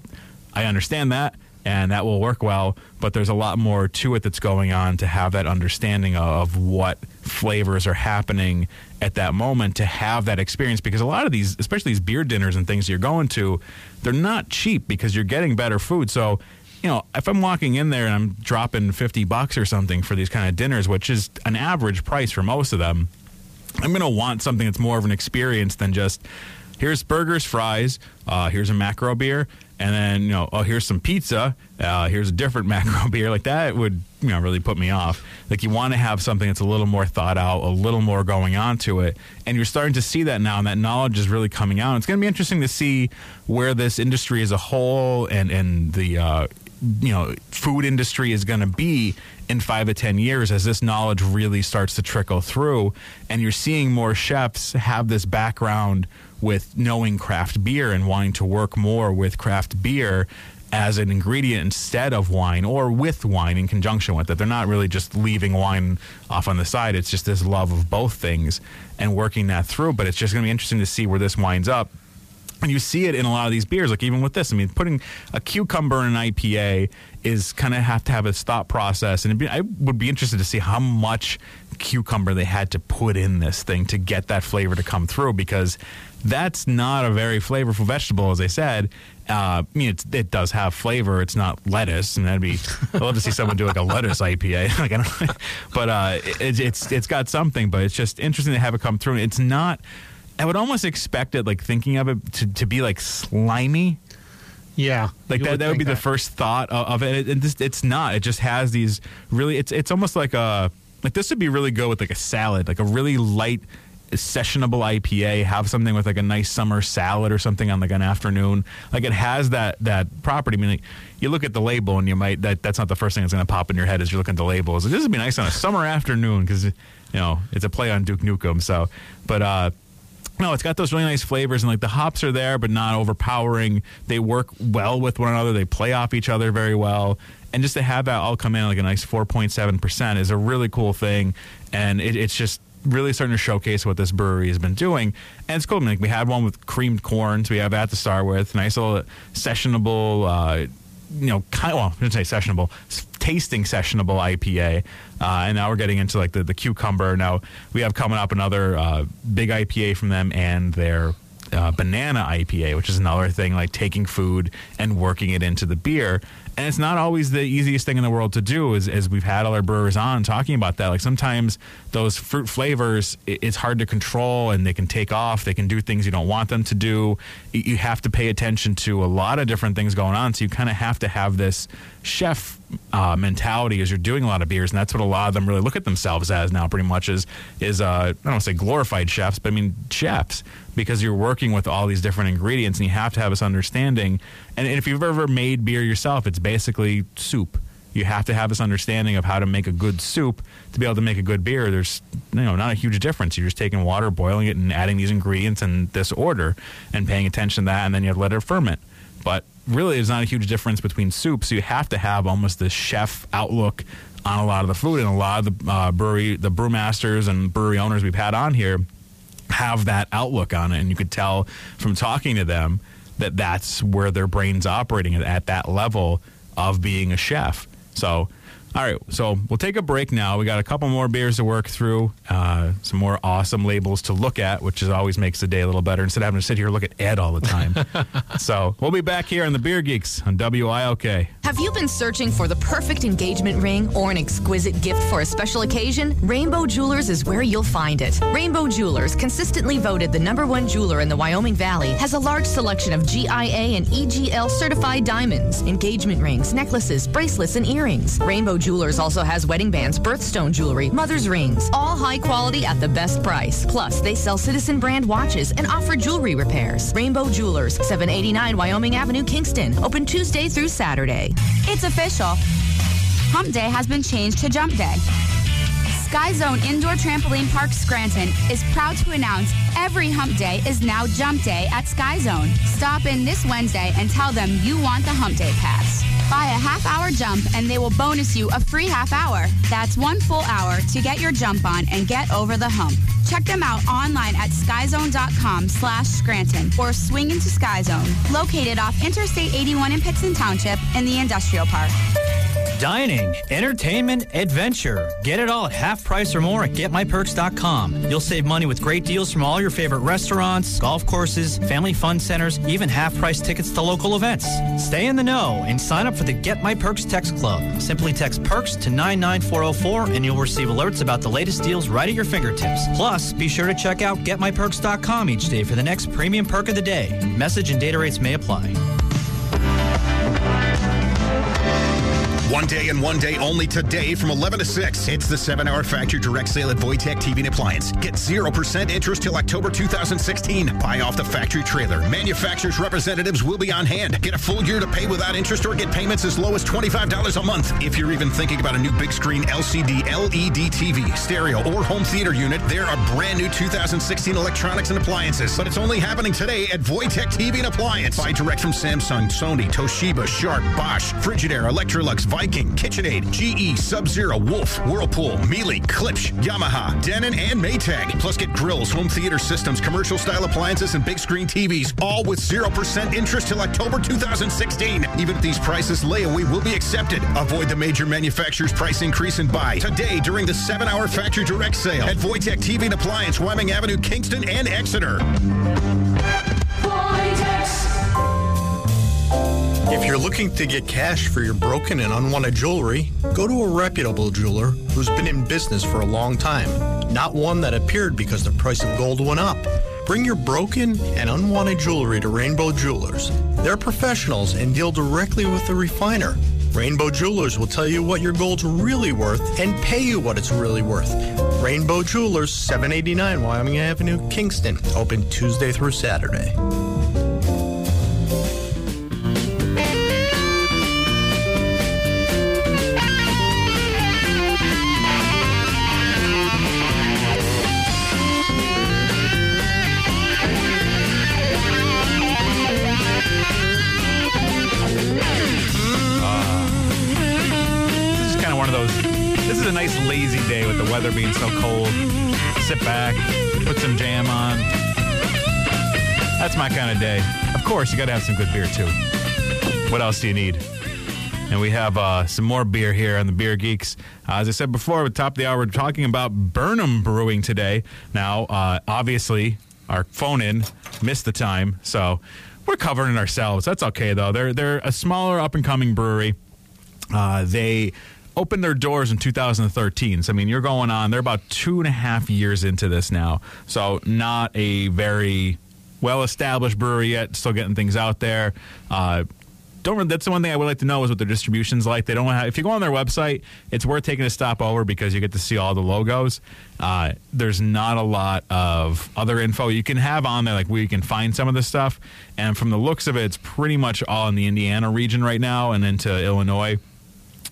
I understand that, and that will work well. But there's a lot more to it that's going on to have that understanding of what flavors are happening at that moment to have that experience because a lot of these especially these beer dinners and things you're going to they're not cheap because you're getting better food so you know if i'm walking in there and i'm dropping 50 bucks or something for these kind of dinners which is an average price for most of them i'm going to want something that's more of an experience than just here's burgers fries uh, here's a macro beer and then you know, oh, here's some pizza. Uh, here's a different macro beer. Like that would you know really put me off. Like you want to have something that's a little more thought out, a little more going on to it, and you're starting to see that now, and that knowledge is really coming out. It's going to be interesting to see where this industry as a whole and and the uh, you know food industry is going to be in five to ten years as this knowledge really starts to trickle through, and you're seeing more chefs have this background with knowing craft beer and wanting to work more with craft beer as an ingredient instead of wine or with wine in conjunction with it. They're not really just leaving wine off on the side. It's just this love of both things and working that through. But it's just going to be interesting to see where this winds up. And you see it in a lot of these beers, like even with this. I mean, putting a cucumber in an IPA is kind of have to have a thought process. And be, I would be interested to see how much cucumber they had to put in this thing to get that flavor to come through because that's not a very flavorful vegetable, as I said. Uh, I mean, it does have flavor. It's not lettuce, and that'd be. I'd love to see someone do like a lettuce IPA. like, I don't, but uh, it, it's it's got something. But it's just interesting to have it come through. It's not. I would almost expect it, like thinking of it, to, to be like slimy. Yeah, like that. Would that would be that. the first thought of, of it. And this, it's not. It just has these really. It's it's almost like a like this would be really good with like a salad, like a really light sessionable IPA, have something with like a nice summer salad or something on like an afternoon. Like it has that that property. I mean, like, you look at the label and you might that that's not the first thing that's going to pop in your head as you're looking at the labels. Like, this would be nice on a summer afternoon because you know it's a play on Duke Nukem. So, but uh, no, it's got those really nice flavors and like the hops are there, but not overpowering. They work well with one another. They play off each other very well. And just to have that all come in like a nice 4.7% is a really cool thing. And it, it's just really starting to showcase what this brewery has been doing. And it's cool. I mean, like we had one with creamed corns. We have that to start with. Nice little sessionable, uh, you know, kind of, well, say sessionable, tasting sessionable IPA. Uh, and now we're getting into like the, the cucumber. Now we have coming up another uh, big IPA from them and their uh, banana IPA, which is another thing like taking food and working it into the beer and it's not always the easiest thing in the world to do as, as we've had all our brewers on talking about that like sometimes those fruit flavors it's hard to control and they can take off. They can do things you don't want them to do. You have to pay attention to a lot of different things going on. So you kind of have to have this chef uh, mentality as you're doing a lot of beers. And that's what a lot of them really look at themselves as now pretty much is is uh, I don't want to say glorified chefs but I mean chefs. Because you're working with all these different ingredients and you have to have this understanding. And if you've ever made beer yourself it's basically soup. You have to have this understanding of how to make a good soup to be able to make a good beer. There's you know not a huge difference. You're just taking water, boiling it, and adding these ingredients in this order, and paying attention to that, and then you have to let it ferment. But really, there's not a huge difference between soups. You have to have almost this chef outlook on a lot of the food, and a lot of the uh, brewery, the brewmasters and brewery owners we've had on here have that outlook on it, and you could tell from talking to them that that's where their brain's operating at that level of being a chef. So all right, so we'll take a break now. We got a couple more beers to work through, uh, some more awesome labels to look at, which is always makes the day a little better instead of having to sit here and look at Ed all the time. so we'll be back here on the Beer Geeks on WILK. Have you been searching for the perfect engagement ring or an exquisite gift for a special occasion? Rainbow Jewelers is where you'll find it. Rainbow Jewelers, consistently voted the number one jeweler in the Wyoming Valley, has a large selection of GIA and EGL certified diamonds, engagement rings, necklaces, bracelets, and earrings. Rainbow Jewelers also has wedding bands, birthstone jewelry, mother's rings, all high quality at the best price. Plus, they sell Citizen brand watches and offer jewelry repairs. Rainbow Jewelers, 789 Wyoming Avenue, Kingston. Open Tuesday through Saturday. It's official. Hump Day has been changed to Jump Day. Sky Zone Indoor Trampoline Park Scranton is proud to announce every hump day is now jump day at Sky Zone. Stop in this Wednesday and tell them you want the hump day pass. Buy a half hour jump and they will bonus you a free half hour. That's one full hour to get your jump on and get over the hump. Check them out online at skyzone.com slash Scranton or swing into Skyzone, located off Interstate 81 in Pittston Township in the industrial park. Dining, entertainment, adventure. Get it all at half price or more at getmyperks.com. You'll save money with great deals from all your favorite restaurants, golf courses, family fun centers, even half price tickets to local events. Stay in the know and sign up for the Get My Perks text club. Simply text perks to 99404 and you'll receive alerts about the latest deals right at your fingertips. Plus, be sure to check out getmyperks.com each day for the next premium perk of the day. Message and data rates may apply. One day and one day only today from 11 to 6. It's the 7 hour factory direct sale at Voitech TV and Appliance. Get 0% interest till October 2016. Buy off the factory trailer. Manufacturer's representatives will be on hand. Get a full year to pay without interest or get payments as low as $25 a month. If you're even thinking about a new big screen LCD, LED TV, stereo, or home theater unit, there are brand new 2016 electronics and appliances. But it's only happening today at Voitech TV and Appliance. Buy direct from Samsung, Sony, Toshiba, Sharp, Bosch, Frigidaire, Electrolux, Viking, KitchenAid, GE, Sub-Zero, Wolf, Whirlpool, Miele, Klipsch, Yamaha, Denon, and Maytag. Plus get grills, home theater systems, commercial style appliances, and big screen TVs, all with 0% interest till October 2016. Even at these prices, layaway will be accepted. Avoid the major manufacturer's price increase and buy today during the 7-hour factory direct sale at Voitech TV and Appliance, Wyoming Avenue, Kingston, and Exeter. If you're looking to get cash for your broken and unwanted jewelry, go to a reputable jeweler who's been in business for a long time, not one that appeared because the price of gold went up. Bring your broken and unwanted jewelry to Rainbow Jewelers. They're professionals and deal directly with the refiner. Rainbow Jewelers will tell you what your gold's really worth and pay you what it's really worth. Rainbow Jewelers, 789 Wyoming Avenue, Kingston, open Tuesday through Saturday. Weather being so cold. Sit back, put some jam on. That's my kind of day. Of course, you got to have some good beer too. What else do you need? And we have uh, some more beer here on the Beer Geeks. Uh, as I said before, at the top of the hour, we're talking about Burn 'Em Brewing today. Now, uh, obviously, our phone in missed the time, so we're covering ourselves. That's okay though. They're they're a smaller up and coming brewery. Uh, they opened their doors in 2013. So, I mean, you're going on, they're about two and a half years into this now. So, not a very well established brewery yet, still getting things out there. Uh, don't that's the one thing I would like to know is what their distribution's like. They don't have, if you go on their website, it's worth taking a stop over because you get to see all the logos. Uh, there's not a lot of other info you can have on there, like where you can find some of this stuff. And from the looks of it, it's pretty much all in the Indiana region right now and into Illinois.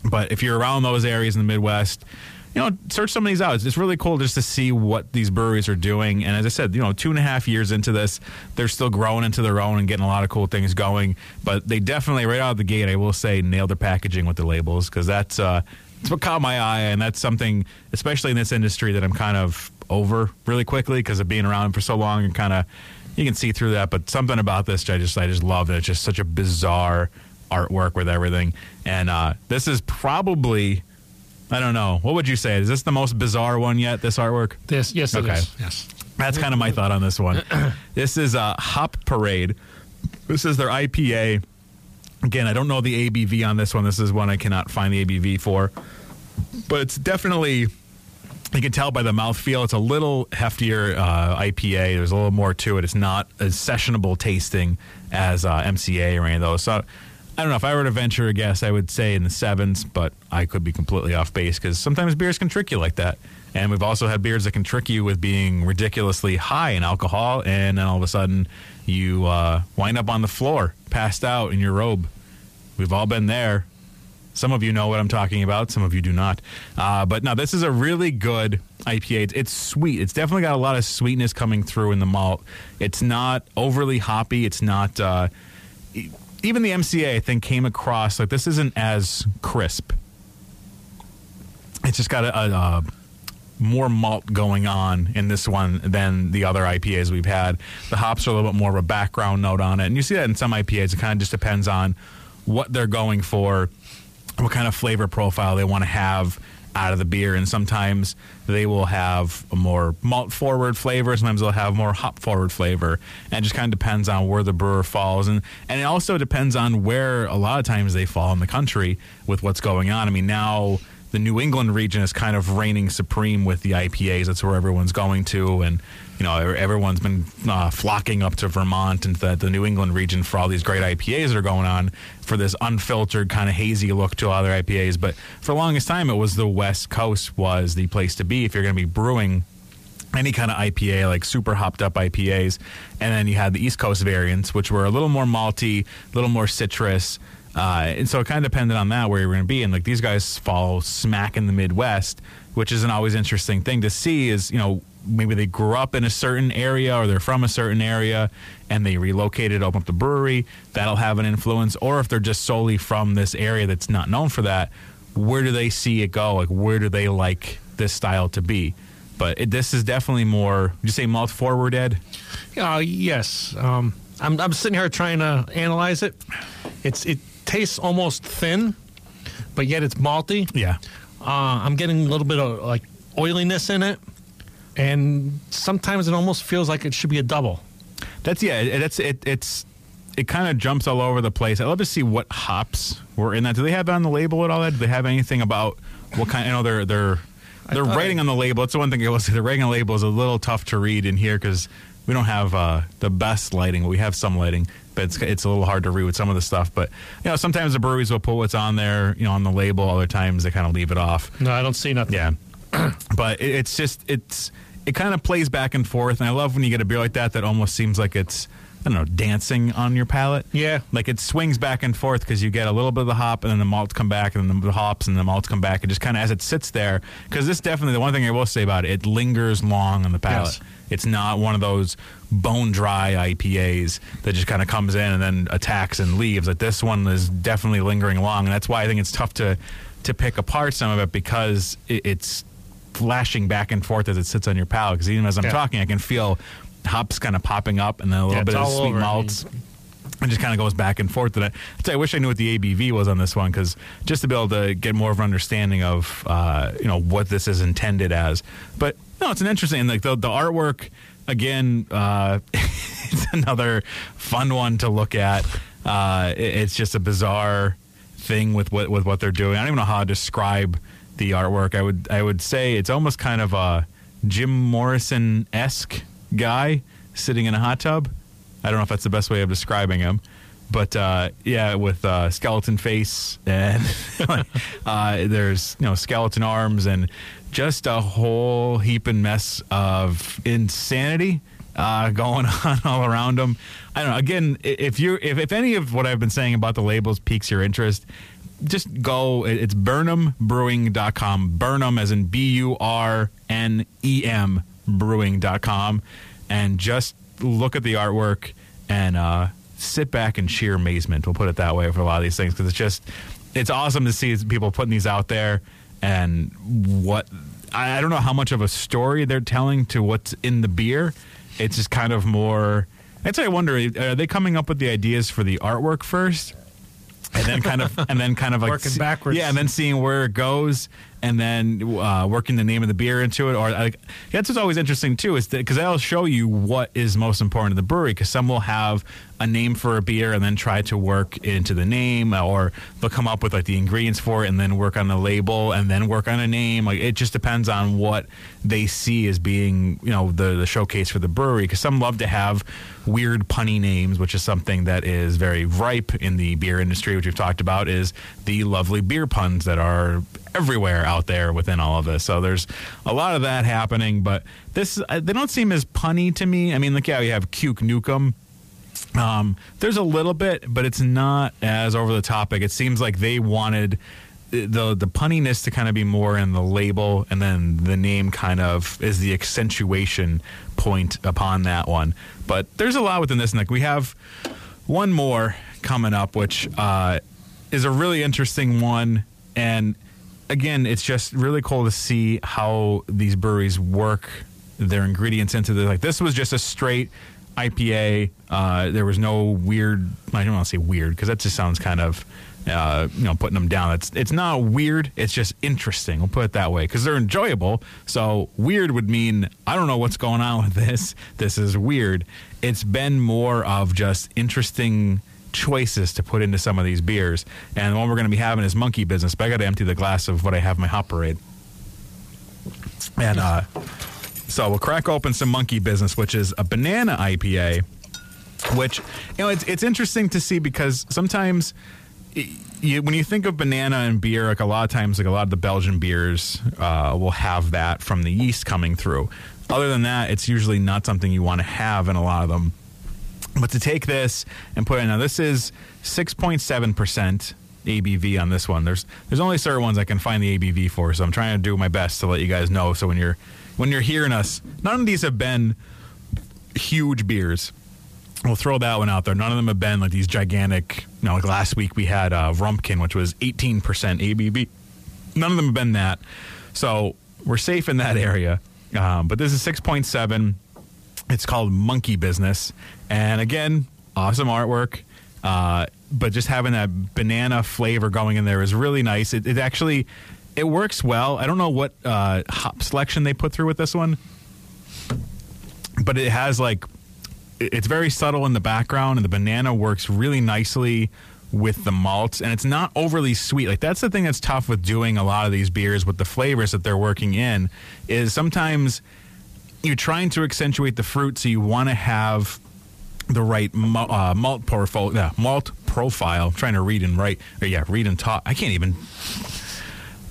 But if you're around those areas in the Midwest, you know, search some of these out. It's, it's really cool just to see what these breweries are doing. And as I said, you know, two and a half years into this, they're still growing into their own and getting a lot of cool things going. But they definitely, right out of the gate, I will say, nailed their packaging with the labels because that's uh, that's what caught my eye, and that's something, especially in this industry, that I'm kind of over really quickly because of being around for so long and kind of you can see through that. But something about this, I just I just love it. It's just such a bizarre artwork with everything, and uh, this is probably. I don't know. What would you say? Is this the most bizarre one yet? This artwork? This, yes, it okay. is. Yes. That's kind of my thought on this one. this is a Hop Parade. This is their IPA. Again, I don't know the ABV on this one. This is one I cannot find the ABV for. But it's definitely, you can tell by the mouthfeel, it's a little heftier uh, IPA. There's a little more to it. It's not as sessionable tasting as uh, MCA or any of those. So I don't know. If I were to venture a guess, I would say in the sevens, but I could be completely off base because sometimes beers can trick you like that. And we've also had beers that can trick you with being ridiculously high in alcohol, and then all of a sudden you uh, wind up on the floor, passed out in your robe. We've all been there. Some of you know what I'm talking about. Some of you do not. Uh, but no, this is a really good IPA. It's, it's sweet. It's definitely got a lot of sweetness coming through in the malt. It's not overly hoppy. It's not. Uh, even the MCA, I think, came across like this isn't as crisp. It's just got a, a, a more malt going on in this one than the other IPAs we've had. The hops are a little bit more of a background note on it, and you see that in some IPAs. It kind of just depends on what they're going for, what kind of flavor profile they want to have out of the beer, and sometimes they will have a more malt forward flavor. Sometimes they'll have more hop forward flavor, and it just kind of depends on where the brewer falls, and and it also depends on where a lot of times they fall in the country with what's going on. I mean now the New England region is kind of reigning supreme with the IPAs. That's where everyone's going to, and you know everyone's been uh, flocking up to Vermont and the, the New England region for all these great IPAs that are going on for this unfiltered kind of hazy look to other IPAs. But for the longest time, it was the West Coast was the place to be if you're going to be brewing any kind of IPA, like super hopped up IPAs. And then you had the East Coast variants, which were a little more malty, a little more citrus. Uh, and so it kind of depended on that where you're going to be. And like these guys fall smack in the Midwest, which is an always interesting thing to see is, you know, maybe they grew up in a certain area or they're from a certain area and they relocated, open up the brewery. That'll have an influence. Or if they're just solely from this area that's not known for that, where do they see it go? Like, where do they like this style to be? But it, this is definitely more, you say malt forward, Ed? Uh, yes. Um, I'm, I'm sitting here trying to analyze it. It's It tastes almost thin, but yet it's malty. Yeah. Uh, I'm getting a little bit of like oiliness in it, and sometimes it almost feels like it should be a double. That's yeah. It, that's it. It's it kind of jumps all over the place. I love to see what hops were in that. Do they have that on the label at all? That do they have anything about what kind? You know, they're they're they're thought writing on the label. That's the one thing I will say. The writing on the label is a little tough to read in here because we don't have uh, the best lighting. We have some lighting, but it's it's a little hard to read with some of the stuff. But you know, sometimes the breweries will put what's on there, you know, on the label. Other times they kind of leave it off. No, I don't see nothing. Yeah, but it, it's just it's it kind of plays back and forth, and I love when you get a beer like that that almost seems like it's I don't know dancing on your palate. Yeah, like it swings back and forth because you get a little bit of the hop, and then the malts come back, and then the hops and the malts come back, and just kind of as it sits there. Because this definitely the one thing I will say about it, it lingers long on the palate. Yes. It's not one of those bone dry IPAs that just kind of comes in and then attacks and leaves. Like this one is definitely lingering long, and that's why I think it's tough to to pick apart some of it because it, it's flashing back and forth as it sits on your palate. Because even as I'm Yeah. talking, I can feel hops kind of popping up and then a little Yeah, bit of sweet over. malts. It just kind of goes back and forth. And I, I'd say I wish I knew what the ABV was on this one because just to be able to get more of an understanding of uh, you know what this is intended as. But no, it's an interesting like the the artwork again. Uh, it's another fun one to look at. Uh, it- it's just a bizarre thing with what with what they're doing. I don't even know how to describe the artwork. I would I would say it's almost kind of a Jim Morrison esque guy sitting in a hot tub. I don't know if that's the best way of describing him, but uh, yeah, with uh, skeleton face and uh, there's you know skeleton arms and just a whole heap and mess of insanity uh, going on all around him. I don't know. Again, if you if, if any of what I've been saying about the labels piques your interest, just go. it- It's BurnEmBrewing.com. Burnham as in B U R N E M Brewing.com, and just look at the artwork and uh, sit back in sheer amazement. We'll put it that way for a lot of these things because it's just it's awesome to see people putting these out there and what I don't know how much of a story they're telling to what's in the beer. It's just kind of more. I'd say I wonder are they coming up with the ideas for the artwork first, and then kind of and then kind of like Working backwards. Yeah, and then seeing where it goes, and then uh, working the name of the beer into it. Or like that's what's always interesting too, is because that'll show you what is most important to the brewery. Because some will have a name for a beer and then try to work into the name, or they'll come up with like the ingredients for it and then work on the label and then work on a name. Like it just depends on what they see as being, you know, the the showcase for the brewery. Because some love to have weird punny names, which is something that is very ripe in the beer industry, which we've talked about, is the lovely beer puns that are everywhere out there within all of this. So there's a lot of that happening, but this uh, they don't seem as punny to me. I mean, like yeah, you have Cuke Nukem. Um, there's a little bit, but it's not as over the topic. It seems like they wanted the the punniness to kind of be more in the label, and then the name kind of is the accentuation point upon that one. But there's a lot within this, like we have one more coming up, which uh, is a really interesting one. And again, it's just really cool to see how these breweries work their ingredients into the like. This was just a straight IPA. Uh, there was no weird. I don't want to say weird because that just sounds kind of. Uh, you know, putting them down. It's it's not weird. It's just interesting. We'll put it that way because they're enjoyable. So weird would mean I don't know what's going on with this. This is weird. It's been more of just interesting choices to put into some of these beers. And the one we're going to be having is Monkey Business. But I got to empty the glass of what I have in my Hop Parade. And uh, so we'll crack open some Monkey Business, which is a banana IPA. Which you know, it's it's interesting to see because sometimes. you, when you think of banana and beer, like a lot of times, like a lot of the Belgian beers uh, will have that from the yeast coming through. Other than that, it's usually not something you want to have in a lot of them. But to take this and put it now, this is six point seven percent ABV on this one. There's there's only certain ones I can find the ABV for, so I'm trying to do my best to let you guys know. So when you're when you're hearing us, none of these have been huge beers. We'll throw that one out there. None of them have been like these gigantic. You know, like last week we had uh, Rumpkin, which was 18% ABV. None of them have been that. So we're safe in that area. Um, but this is 6.7. It's called Monkey Business. And again, awesome artwork. Uh, but just having that banana flavor going in there is really nice. It, it actually it works well. I don't know what uh, hop selection they put through with this one, but it has like it's very subtle in the background, and the banana works really nicely with the malts, and it's not overly sweet. Like that's the thing that's tough with doing a lot of these beers with the flavors that they're working in. Is sometimes you're trying to accentuate the fruit, so you want to have the right uh, malt profile. Yeah, malt profile. I'm trying to read and write. Or yeah, read and talk. I can't even.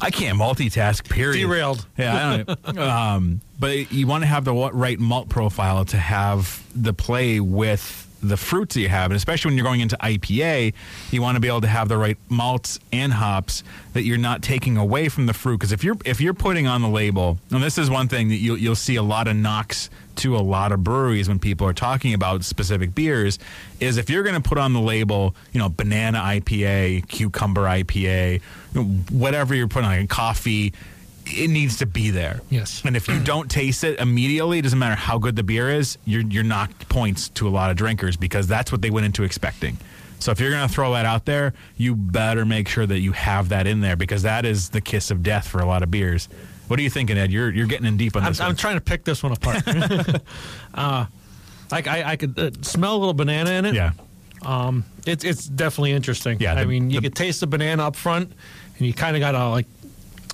I can't multitask. Period. Derailed. Yeah, I don't. um, but you want to have the right malt profile to have the play with the fruits that you have, and especially when you're going into IPA, you want to be able to have the right malts and hops that you're not taking away from the fruit. Because if you're if you're putting on the label, and this is one thing that you'll you'll see a lot of knocks to a lot of breweries when people are talking about specific beers, is if you're going to put on the label, you know, banana IPA, cucumber IPA, whatever you're putting on, coffee. It needs to be there. Yes. And if you don't taste it immediately, it doesn't matter how good the beer is, you're you're knocked points to a lot of drinkers because that's what they went into expecting. So if you're going to throw that out there, you better make sure that you have that in there because that is the kiss of death for a lot of beers. What are you thinking, Ed? You're you're getting in deep on I'm, this. I'm trying to pick this one apart. uh, like I, I could uh, smell a little banana in it. Yeah. Um, it's it's definitely interesting. Yeah, I mean, you the- could taste the banana up front, and you kind of gotta like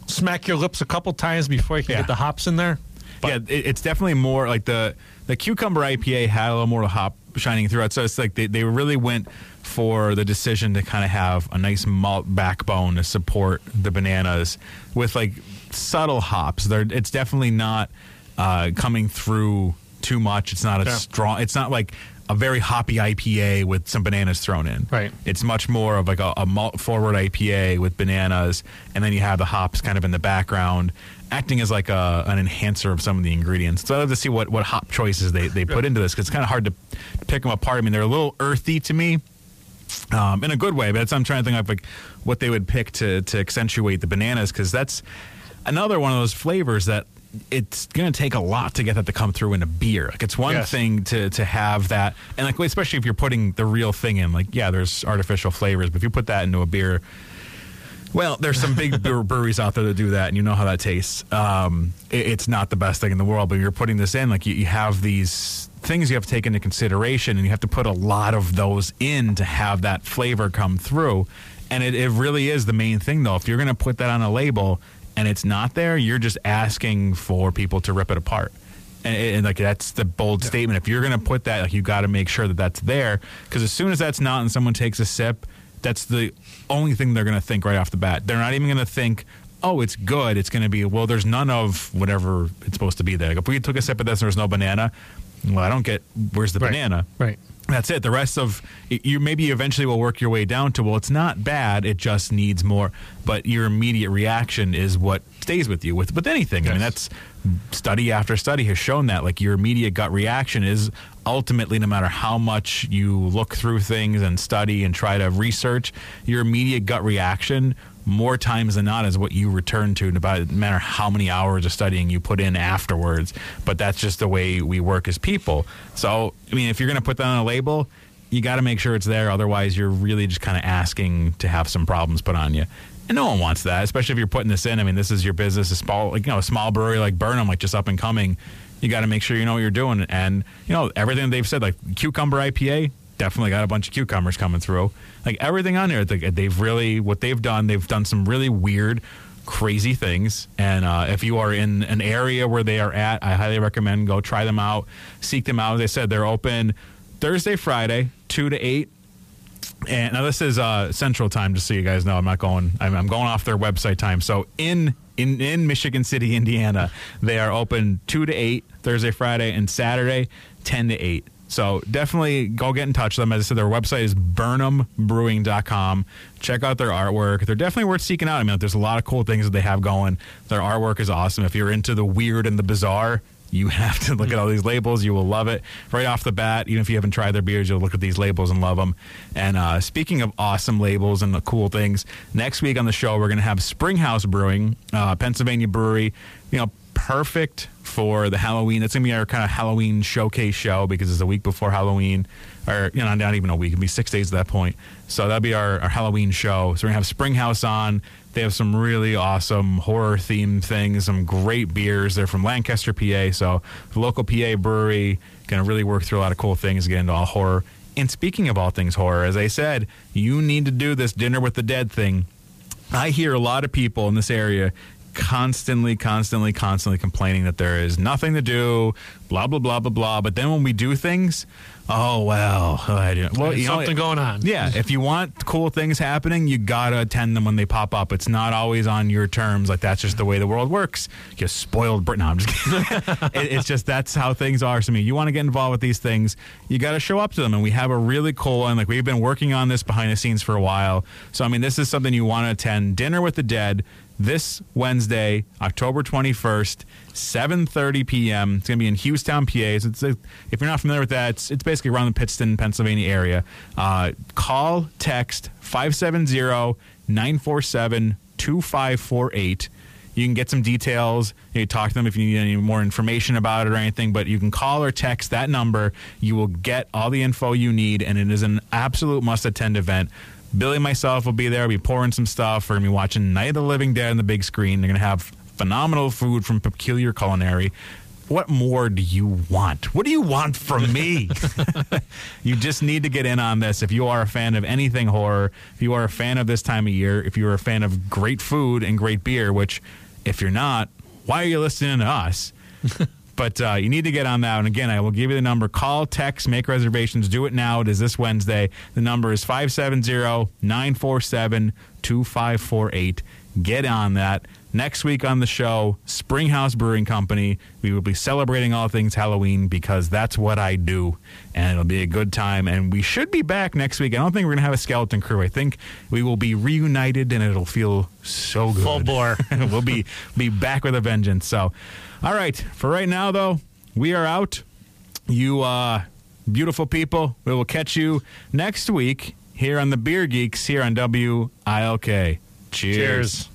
smack your lips a couple times before you can Yeah. get the hops in there. yeah, it, it's definitely more like the the cucumber IPA had a little more hop shining through it. So it's like they, they really went for the decision to kind of have a nice malt backbone to support the bananas with like subtle hops. They're, it's definitely not uh, coming through too much. It's not a Yeah. strong. It's not like a very hoppy IPA with some bananas thrown in. Right. It's much more of like a, a malt forward IPA with bananas, and then you have the hops kind of in the background, acting as like a, an enhancer of some of the ingredients. So I love to see what, what hop choices they, they put into this because it's kind of hard to pick them apart. I mean, they're a little earthy to me. Um, in a good way, but that's, I'm trying to think of like what they would pick to to accentuate the bananas because that's another one of those flavors that it's going to take a lot to get that to come through in a beer. Like it's one Yes. thing to to have that, and like especially if you're putting the real thing in. Like yeah, there's artificial flavors, but if you put that into a beer, well, there's some big breweries out there that do that, and you know how that tastes. Um, it- it's not the best thing in the world, but you're putting this in, like you, you have these things you have to take into consideration, and you have to put a lot of those in to have that flavor come through. And it, it really is the main thing, though. If you're going to put that on a label and it's not there, you're just asking for people to rip it apart. And, and like that's the bold statement. If you're going to put that, like you got to make sure that that's there, because as soon as that's not, and someone takes a sip, that's the only thing they're going to think right off the bat. They're not even going to think, "Oh, it's good." It's going to be, "Well, there's none of whatever it's supposed to be there." Like if we took a sip of this and there's no banana, well, I don't get where's the Right. banana. Right. That's it. The rest of you maybe eventually will work your way down to well, it's not bad. It just needs more. But your immediate reaction is what stays with you with with anything. I mean, that's study after study has shown that like your immediate gut reaction is ultimately no matter how much you look through things and study and try to research, your immediate gut reaction more times than not is what you return to no matter how many hours of studying you put in afterwards. But that's just the way we work as people. So, I mean, if you're going to put that on a label, you got to make sure it's there. Otherwise, you're really just kind of asking to have some problems put on you. And no one wants that, especially if you're putting this in. I mean, this is your business, a small, like you know, a small brewery like Burn 'Em, like just up and coming. You got to make sure you know what you're doing, and you know everything they've said, like cucumber IPA, definitely got a bunch of cucumbers coming through. Like everything on there, they've really what they've done. They've done some really weird, crazy things. And uh, if you are in an area where they are at, I highly recommend go try them out, seek them out. As I said, they're open Thursday, Friday, two to eight. And now this is uh, Central Time, just so you guys know. I'm not going. I'm, I'm going off their website time. So in in in Michigan City, Indiana, they are open two to eight Thursday, Friday, and Saturday, ten to eight. So definitely go get in touch with them. As I said, their website is burnembrewing.com. Check out their artwork. They're definitely worth seeking out. I mean, there's a lot of cool things that they have going. Their artwork is awesome. If you're into the weird and the bizarre, you have to look at all these labels. You will love it right off the bat. Even if you haven't tried their beers, you'll look at these labels and love them. And uh, speaking of awesome labels and the cool things, next week on the show we're going to have Springhouse Brewing, uh, Pennsylvania brewery. You know, perfect for the Halloween. That's gonna be our kind of Halloween showcase show because it's a week before Halloween, or you know, not even a week. It'll be six days at that point. So that'll be our, our Halloween show. So we're gonna have Springhouse on. They have some really awesome horror themed things, some great beers. They're from Lancaster, PA. So local PA brewery gonna really work through a lot of cool things, get into all horror. And speaking of all things horror, as I said, you need to do this dinner with the dead thing. I hear a lot of people in this area constantly, constantly, constantly complaining that there is nothing to do, blah blah blah blah blah. But then when we do things, oh well, oh, I do. well, There's you know, something going on. Yeah, if you want cool things happening, you gotta attend them when they pop up. It's not always on your terms. Like that's just the way the world works. You spoiled Brit. No, I'm just kidding. it, it's just that's how things are. So I mean, you want to get involved with these things, you got to show up to them. And we have a really cool one. Like we've been working on this behind the scenes for a while. So I mean, this is something you want to attend. Dinner with the Dead this Wednesday, October 21st, 7:30 p.m. It's going to be in Hughestown, PA. So a, if you're not familiar with that, it's, it's basically around the Pittston, Pennsylvania area. Uh, call, text 570-947-2548. You can get some details. You can talk to them if you need any more information about it or anything. But you can call or text that number. You will get all the info you need, and it is an absolute must-attend event. Billy and myself will be there. We'll be pouring some stuff. We're going to be watching Night of the Living Dead on the big screen. They're going to have phenomenal food from Peculiar Culinary. What more do you want? What do you want from me? you just need to get in on this. If you are a fan of anything horror, if you are a fan of this time of year, if you are a fan of great food and great beer, which if you're not, why are you listening to us? But uh, you need to get on that. And again, I will give you the number. Call, text, make reservations. Do it now. It is this Wednesday. The number is 570 947 2548. Get on that. Next week on the show, Springhouse Brewing Company. We will be celebrating all things Halloween because that's what I do. And it'll be a good time. And we should be back next week. I don't think we're going to have a skeleton crew. I think we will be reunited and it'll feel so good. Full bore. we'll be, be back with a vengeance. So, all right. For right now, though, we are out. You uh, beautiful people. We will catch you next week here on the Beer Geeks here on WILK. Cheers. Cheers.